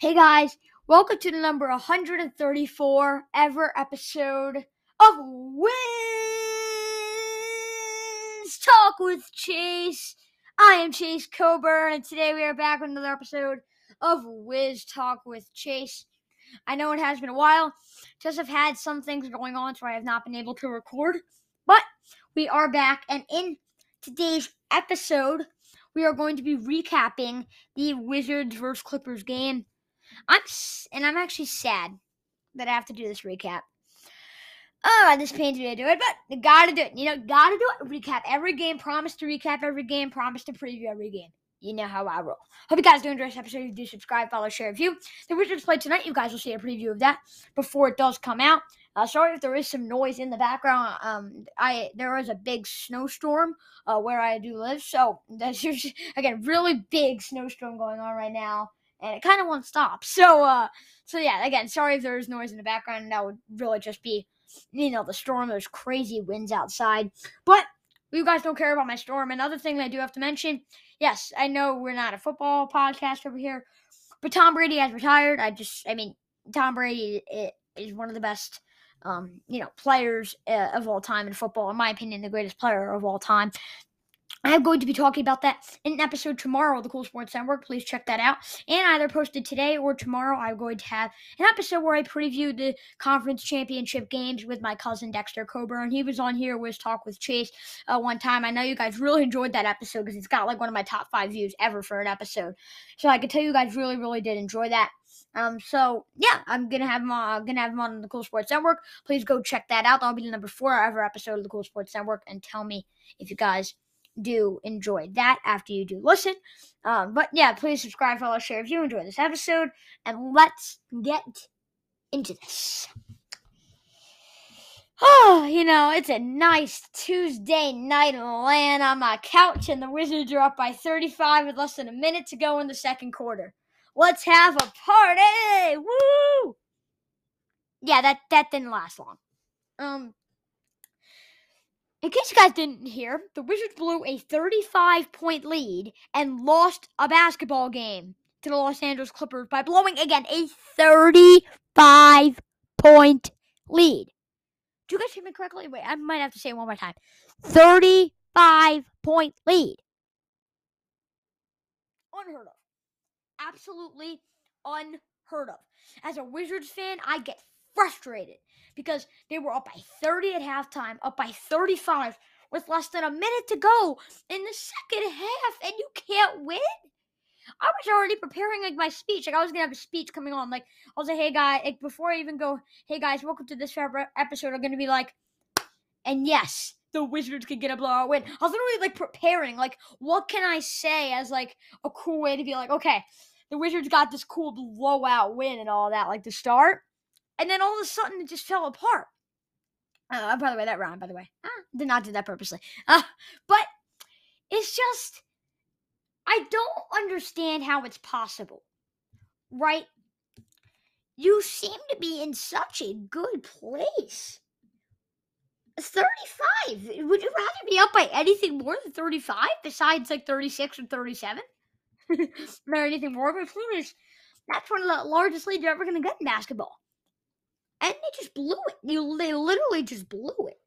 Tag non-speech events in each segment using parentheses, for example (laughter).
Hey guys, welcome to the number 134 ever episode of Wiz Talk with Chase. I am Chase Coburn, and today we are back with another episode of Wiz Talk with Chase. I know it has been a while, just have had some things going on, so I have not been able to record, but we are back, and in today's episode, we are going to be recapping the Wizards versus Clippers game I'm and I'm actually sad that I have to do this recap. Oh, this pains me to do it, but you gotta do it. You know, gotta do it. Recap every game. Promise to recap every game. Promise to preview every game. You know how I roll. Hope you guys do enjoy this episode. If You do subscribe, follow, share, review. The Wizards play tonight. You guys will see a preview of that before it does come out. Uh, sorry if there is some noise in the background. Um, I there was a big snowstorm uh, where I do live, so (laughs) that's again really big snowstorm going on right now and it kind of won't stop. (laughs) So, uh, so yeah, again, sorry if there's noise in the background. That would really just be, you know, the storm. There's crazy winds outside, but you guys don't care about my storm. Another thing I do have to mention, yes, I know we're not a football podcast over here, but Tom Brady has retired. I just, I mean, Tom Brady is one of the best. Um, you know, players uh, of all time in football, in my opinion, the greatest player of all time. I'm going to be talking about that in an episode tomorrow of the Cool Sports Network. Please check that out. And either posted today or tomorrow, I'm going to have an episode where I preview the conference championship games with my cousin Dexter Coburn. He was on here Wiz Talk with Chase uh, one time. I know you guys really enjoyed that episode because it's got like one of my top five views ever for an episode. So I can tell you guys really, really did enjoy that. Um, so yeah, I'm gonna have him on. I'm gonna have him on the Cool Sports Network. Please go check that out. That'll be the number four ever episode of the Cool Sports Network, and tell me if you guys do enjoy that after you do listen. Um, but yeah, please subscribe, follow, share if you enjoy this episode, and let's get into this. (sighs) Oh, you know, it's a nice Tuesday night laying on my couch, and the Wizards are up by 35 with less than a minute to go in the second quarter. Let's have a party! Woo! Yeah, that that didn't last long. Um, in case you guys didn't hear, the Wizards blew a 35 point lead and lost a basketball game to the Los Angeles Clippers by blowing again a 35 point lead. Do you guys hear me correctly? Wait, I might have to say it one more time. 35 point lead. Unheard of. Absolutely unheard of. As a Wizards fan, I get frustrated because they were up by 30 at halftime, up by 35 with less than a minute to go in the second half, and you can't win. I was already preparing like my speech. Like I was gonna have a speech coming on. Like I was like, "Hey guys," like before I even go, "Hey guys, welcome to this episode." I'm gonna be like, and yes, the Wizards could get a blowout win. I was literally like preparing, like, what can I say as like a cool way to be like, okay, the Wizards got this cool blowout win and all that, like to start and then all of a sudden it just fell apart. Uh, by the way, that rhymed. By the way, ah, did not do that purposely. Uh, but it's just I don't understand how it's possible, right? You seem to be in such a good place. 35. Would you rather be up by anything more than 35 besides like 36 or 37? or (laughs) anything more? But please, that's one of the largest leads you're ever going to get in basketball and they just blew it. You, they literally just blew it.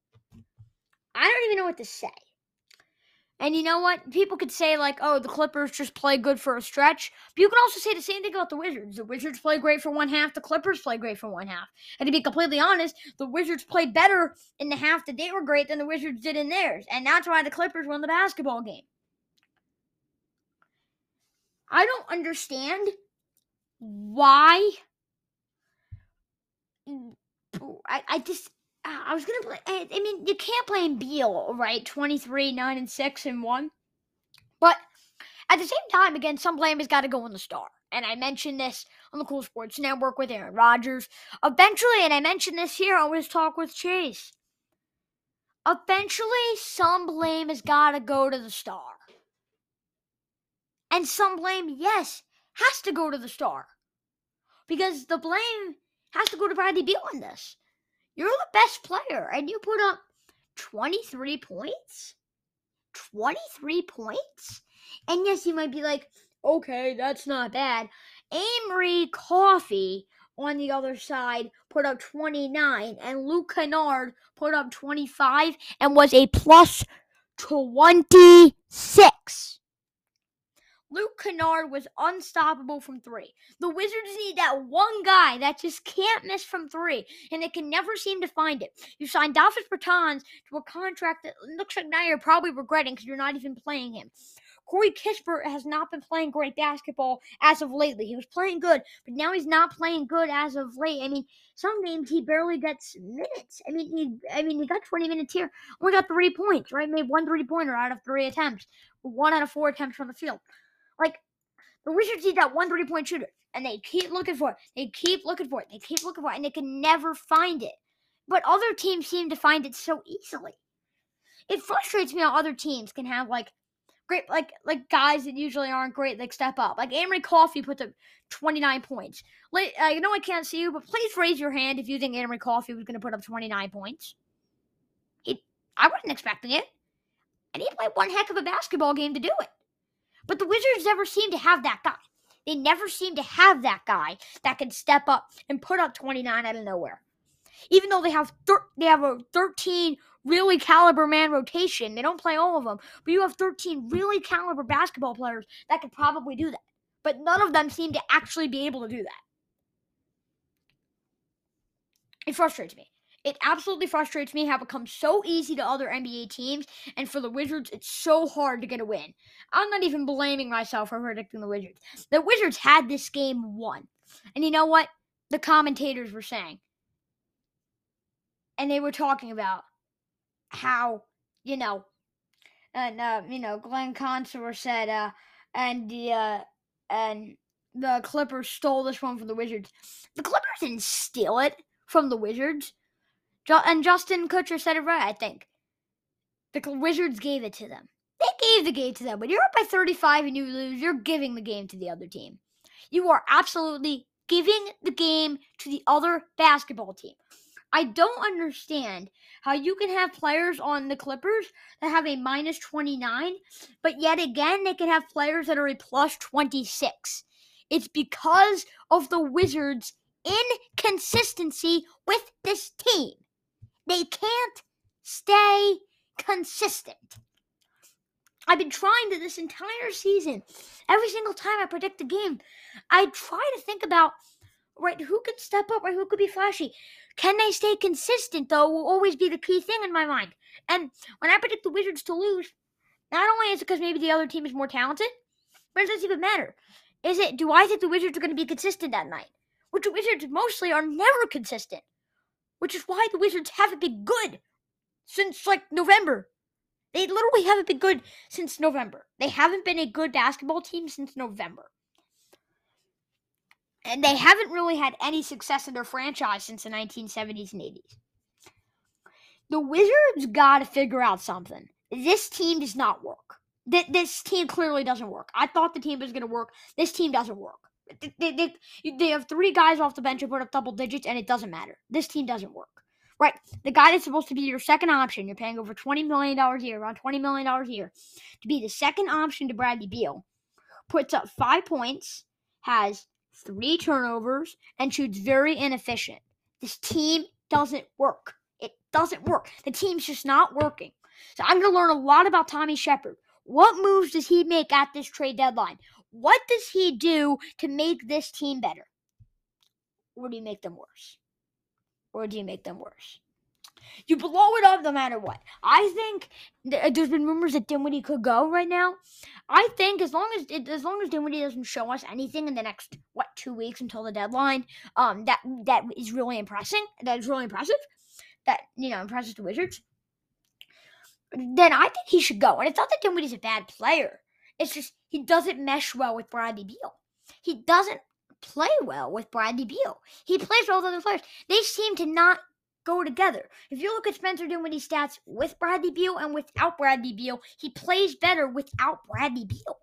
I don't even know what to say. And you know what? People could say, like, oh, the Clippers just play good for a stretch. But you can also say the same thing about the Wizards. The Wizards play great for one half, the Clippers play great for one half. And to be completely honest, the Wizards played better in the half that they were great than the Wizards did in theirs. And that's why the Clippers won the basketball game. I don't understand why I, I just I was gonna play. I, I mean, you can't play in Beal, right? Twenty three, nine and six and one. But at the same time, again, some blame has got to go on the star. And I mentioned this on the Cool Sports Network with Aaron Rodgers. Eventually, and I mentioned this here on Wiz Talk with Chase. Eventually, some blame has got to go to the star. And some blame, yes, has to go to the star. Because the blame has to go to Bradley Beal on this. You're the best player, and you put up 23 points? 23 points? And yes, you might be like, okay, that's not bad. Amir Coffey on the other side put up 29, and Luke Kennard put up 25 and was a plus 26. Luke Kennard was unstoppable from three. The Wizards need that one guy that just can't miss from three, and they can never seem to find it. You signed Davis Bertans to a contract that looks like now you're probably regretting because you're not even playing him. Corey Kispert has not been playing great basketball as of lately. He was playing good, but now he's not playing good as of late. I mean, some games he barely gets minutes. I mean, he I mean he got 20 minutes here. Only got three points, right? Made one three pointer out of three attempts. One out of four attempts from the field. Like the Wizards need that one three point shooter, and they keep looking for it. They keep looking for it. They keep looking for it, and they can never find it. But other teams seem to find it so easily. It frustrates me how other teams can have like great like like guys that usually aren't great like step up. Like Amir Coffey put up 29 points. Like, uh, you know I can't see you, but please raise your hand if you think Amir Coffey was going to put up 29 points. He, I wasn't expecting it. And he played one heck of a basketball game to do it. But the Wizards never seem to have that guy. They never seem to have that guy that can step up and put up 29 out of nowhere. Even though they have thir- they have a 13 really caliber man rotation, they don't play all of them, but you have 13 really caliber basketball players that could probably do that. But none of them seem to actually be able to do that. It frustrates me. It absolutely frustrates me how it comes so easy to other NBA teams, and for the Wizards, it's so hard to get a win. I'm not even blaming myself for predicting the Wizards. The Wizards had this game won. And you know what? The commentators were saying. And they were talking about how, you know, and uh, you know, Glenn Consor said, uh, and the uh, and the Clippers stole this one from the Wizards. The Clippers didn't steal it from the Wizards. And Justin Kutcher said it right, I think. The Wizards gave it to them. They gave the game to them. When you're up by 35 and you lose, you're giving the game to the other team. You are absolutely giving the game to the other basketball team. I don't understand how you can have players on the Clippers that have a minus 29, but yet again, they can have players that are a plus 26. It's because of the Wizards' inconsistency with this team. They can't stay consistent. I've been trying to this entire season. Every single time I predict a game, I try to think about right who could step up, right who could be flashy. Can they stay consistent though? Will always be the key thing in my mind. And when I predict the Wizards to lose, not only is it because maybe the other team is more talented, but it doesn't even matter. Is it? Do I think the Wizards are going to be consistent that night? Which the Wizards mostly are never consistent which is why the Wizards haven't been good since like November. They literally haven't been good since November. They haven't been a good basketball team since November. And they haven't really had any success in their franchise since the 1970s and 80s. The Wizards got to figure out something. This team does not work. This team clearly doesn't work. I thought the team was going to work. This team doesn't work. They, they, they have three guys off the bench who put up double digits, and it doesn't matter. This team doesn't work. Right. The guy that's supposed to be your second option, you're paying over $20 million a year, around $20 million a year, to be the second option to Bradley Beal, puts up five points, has three turnovers, and shoots very inefficient. This team doesn't work. It doesn't work. The team's just not working. So I'm going to learn a lot about Tommy Sheppard. What moves does he make at this trade deadline? What does he do to make this team better? Or do you make them worse? Or do you make them worse? You blow it up no matter what. I think th- uh, there's been rumors that Dinwiddie could go right now. I think as long as it, as long as Dinwiddie doesn't show us anything in the next what two weeks until the deadline, um, that that is really impressing. That is really impressive. That you know impresses the Wizards. Then I think he should go. And it's not that Dinwiddie's a bad player. It's just he doesn't mesh well with Bradley Beal. He doesn't play well with Bradley Beal. He plays well with other players. They seem to not go together. If you look at Spencer Dinwiddie's stats with Bradley Beal and without Bradley Beal, he plays better without Bradley Beal.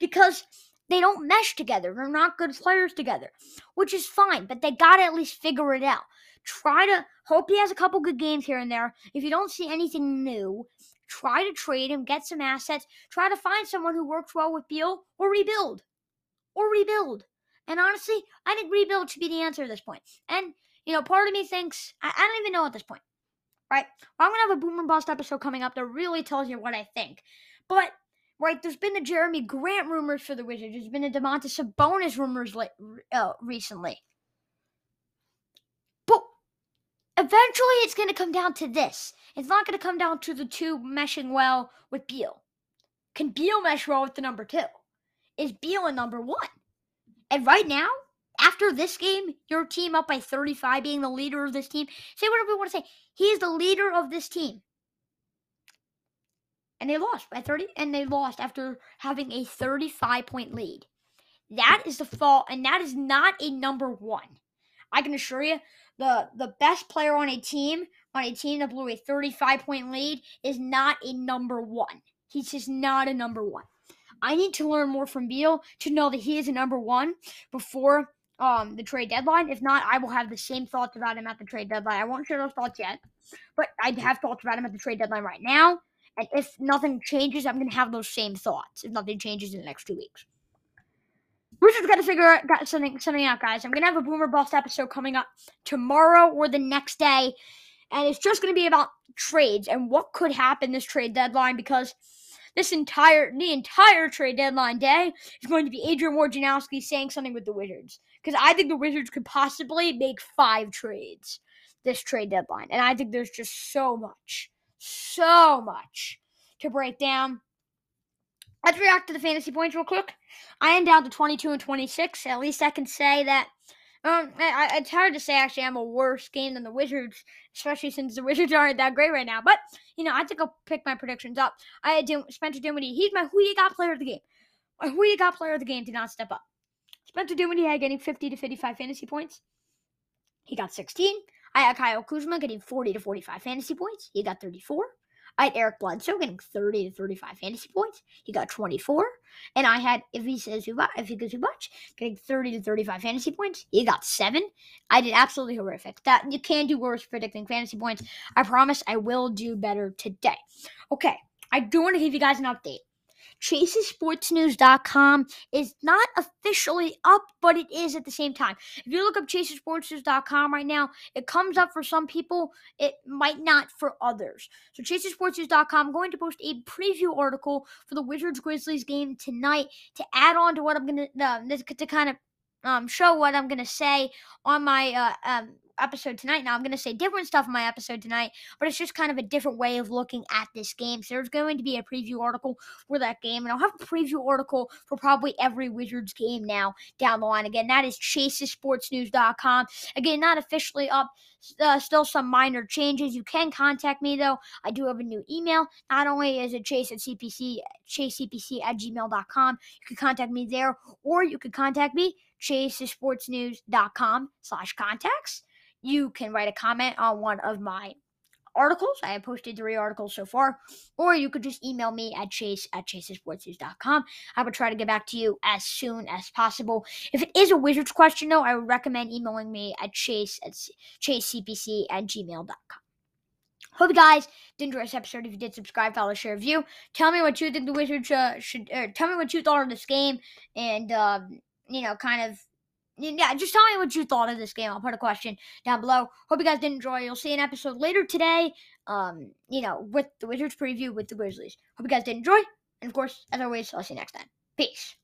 Because they don't mesh together. They're not good players together, which is fine, but they got to at least figure it out. Try to hope he has a couple good games here and there. If you don't see anything new, Try to trade him, get some assets, try to find someone who works well with Beal, or rebuild. Or rebuild. And honestly, I think rebuild should be the answer at this point. And, you know, part of me thinks, I, I don't even know at this point, right? I'm going to have a Boomer Bust episode coming up that really tells you what I think. But, right, there's been the Jerami Grant rumors for the Wizards. There's been the Domantas Sabonis rumors uh, recently. But eventually it's going to come down to this. It's not going to come down to the two meshing well with Beal. Can Beal mesh well with the number two? Is Beal a number one? And right now, after this game, your team up by 35, being the leader of this team, say whatever you want to say. He is the leader of this team. And they lost by 30, and they lost after having a 35 point lead. That is the fault, and that is not a number one. I can assure you, the the best player on a team on a team that blew a 35 point lead is not a number one. He's just not a number one. I need to learn more from Beal to know that he is a number one before um, the trade deadline. If not, I will have the same thoughts about him at the trade deadline. I won't share those thoughts yet, but I have thoughts about him at the trade deadline right now. And if nothing changes, I'm going to have those same thoughts if nothing changes in the next two weeks. We're just got to figure out got something something out, guys. I'm gonna have a Boomer Bust episode coming up tomorrow or the next day, and it's just gonna be about trades and what could happen this trade deadline because this entire the entire trade deadline day is going to be Adrian Wojnarowski saying something with the Wizards because I think the Wizards could possibly make five trades this trade deadline, and I think there's just so much, so much to break down. Let's react to the fantasy points real quick. I am down to 22 and 26. At least I can say that. Um, I, I, it's hard to say actually I'm a worse game than the Wizards, especially since the (laughs) Wizards aren't that great right now. But you know, I think I'll pick my predictions up. I had Spencer Dinwiddie. He's my who you got player of the game. My who you got player of the game did not step up. Spencer Dinwiddie had getting 50 to 55 fantasy points. He got 16. I had Kyle Kuzma getting 40 to 45 fantasy points. He got 34. I had Eric Bledsoe getting 30 to 35 fantasy points. He got 24. And I had Ivica Zubac getting 30 to 35 fantasy points. He got 7. I did absolutely horrific. That You can do worse predicting fantasy points. I promise I will do better today. Okay, I do want to give you guys an update. ChaseSportsNews.com is not officially up, but it is at the same time. If you look up ChaseSportsNews.com right now, it comes up for some people, it might not for others. So, ChaseSportsNews.com, I'm going to post a preview article for the Wizards Grizzlies game tonight to add on to what I'm going to, uh, to kind of um, show what I'm going to say on my uh, um, episode tonight. Now, I'm going to say different stuff in my episode tonight, but it's just kind of a different way of looking at this game. So, there's going to be a preview article for that game, and I'll have a preview article for probably every Wizards game now down the line. Again, that is chasesportsnews.com. Again, not officially up. Uh, still some minor changes. You can contact me though. I do have a new email. Not only is it chase at cpc, chasecpc at gmail.com. You can contact me there, or you could contact me, chasesportsnews.com slash contacts you can write a comment on one of my articles. I have posted three articles so far. Or you could just email me at chase at chasesportsnews.com. I would try to get back to you as soon as possible. If it is a Wizards question, though, I would recommend emailing me at chase at chasecpc at gmail.com. Hope you guys did enjoy this episode. If you did, subscribe, follow, share, review. Tell me what you think the Wizards uh, should. Uh, tell me what you thought of this game, and um, you know, kind of yeah, just tell me what you thought of this game. I'll put a question down below. Hope you guys did enjoy. You'll see an episode later today. Um, you know, with the Wizards preview with the Grizzlies. Hope you guys did enjoy. And of course, as always, I'll see you next time. Peace.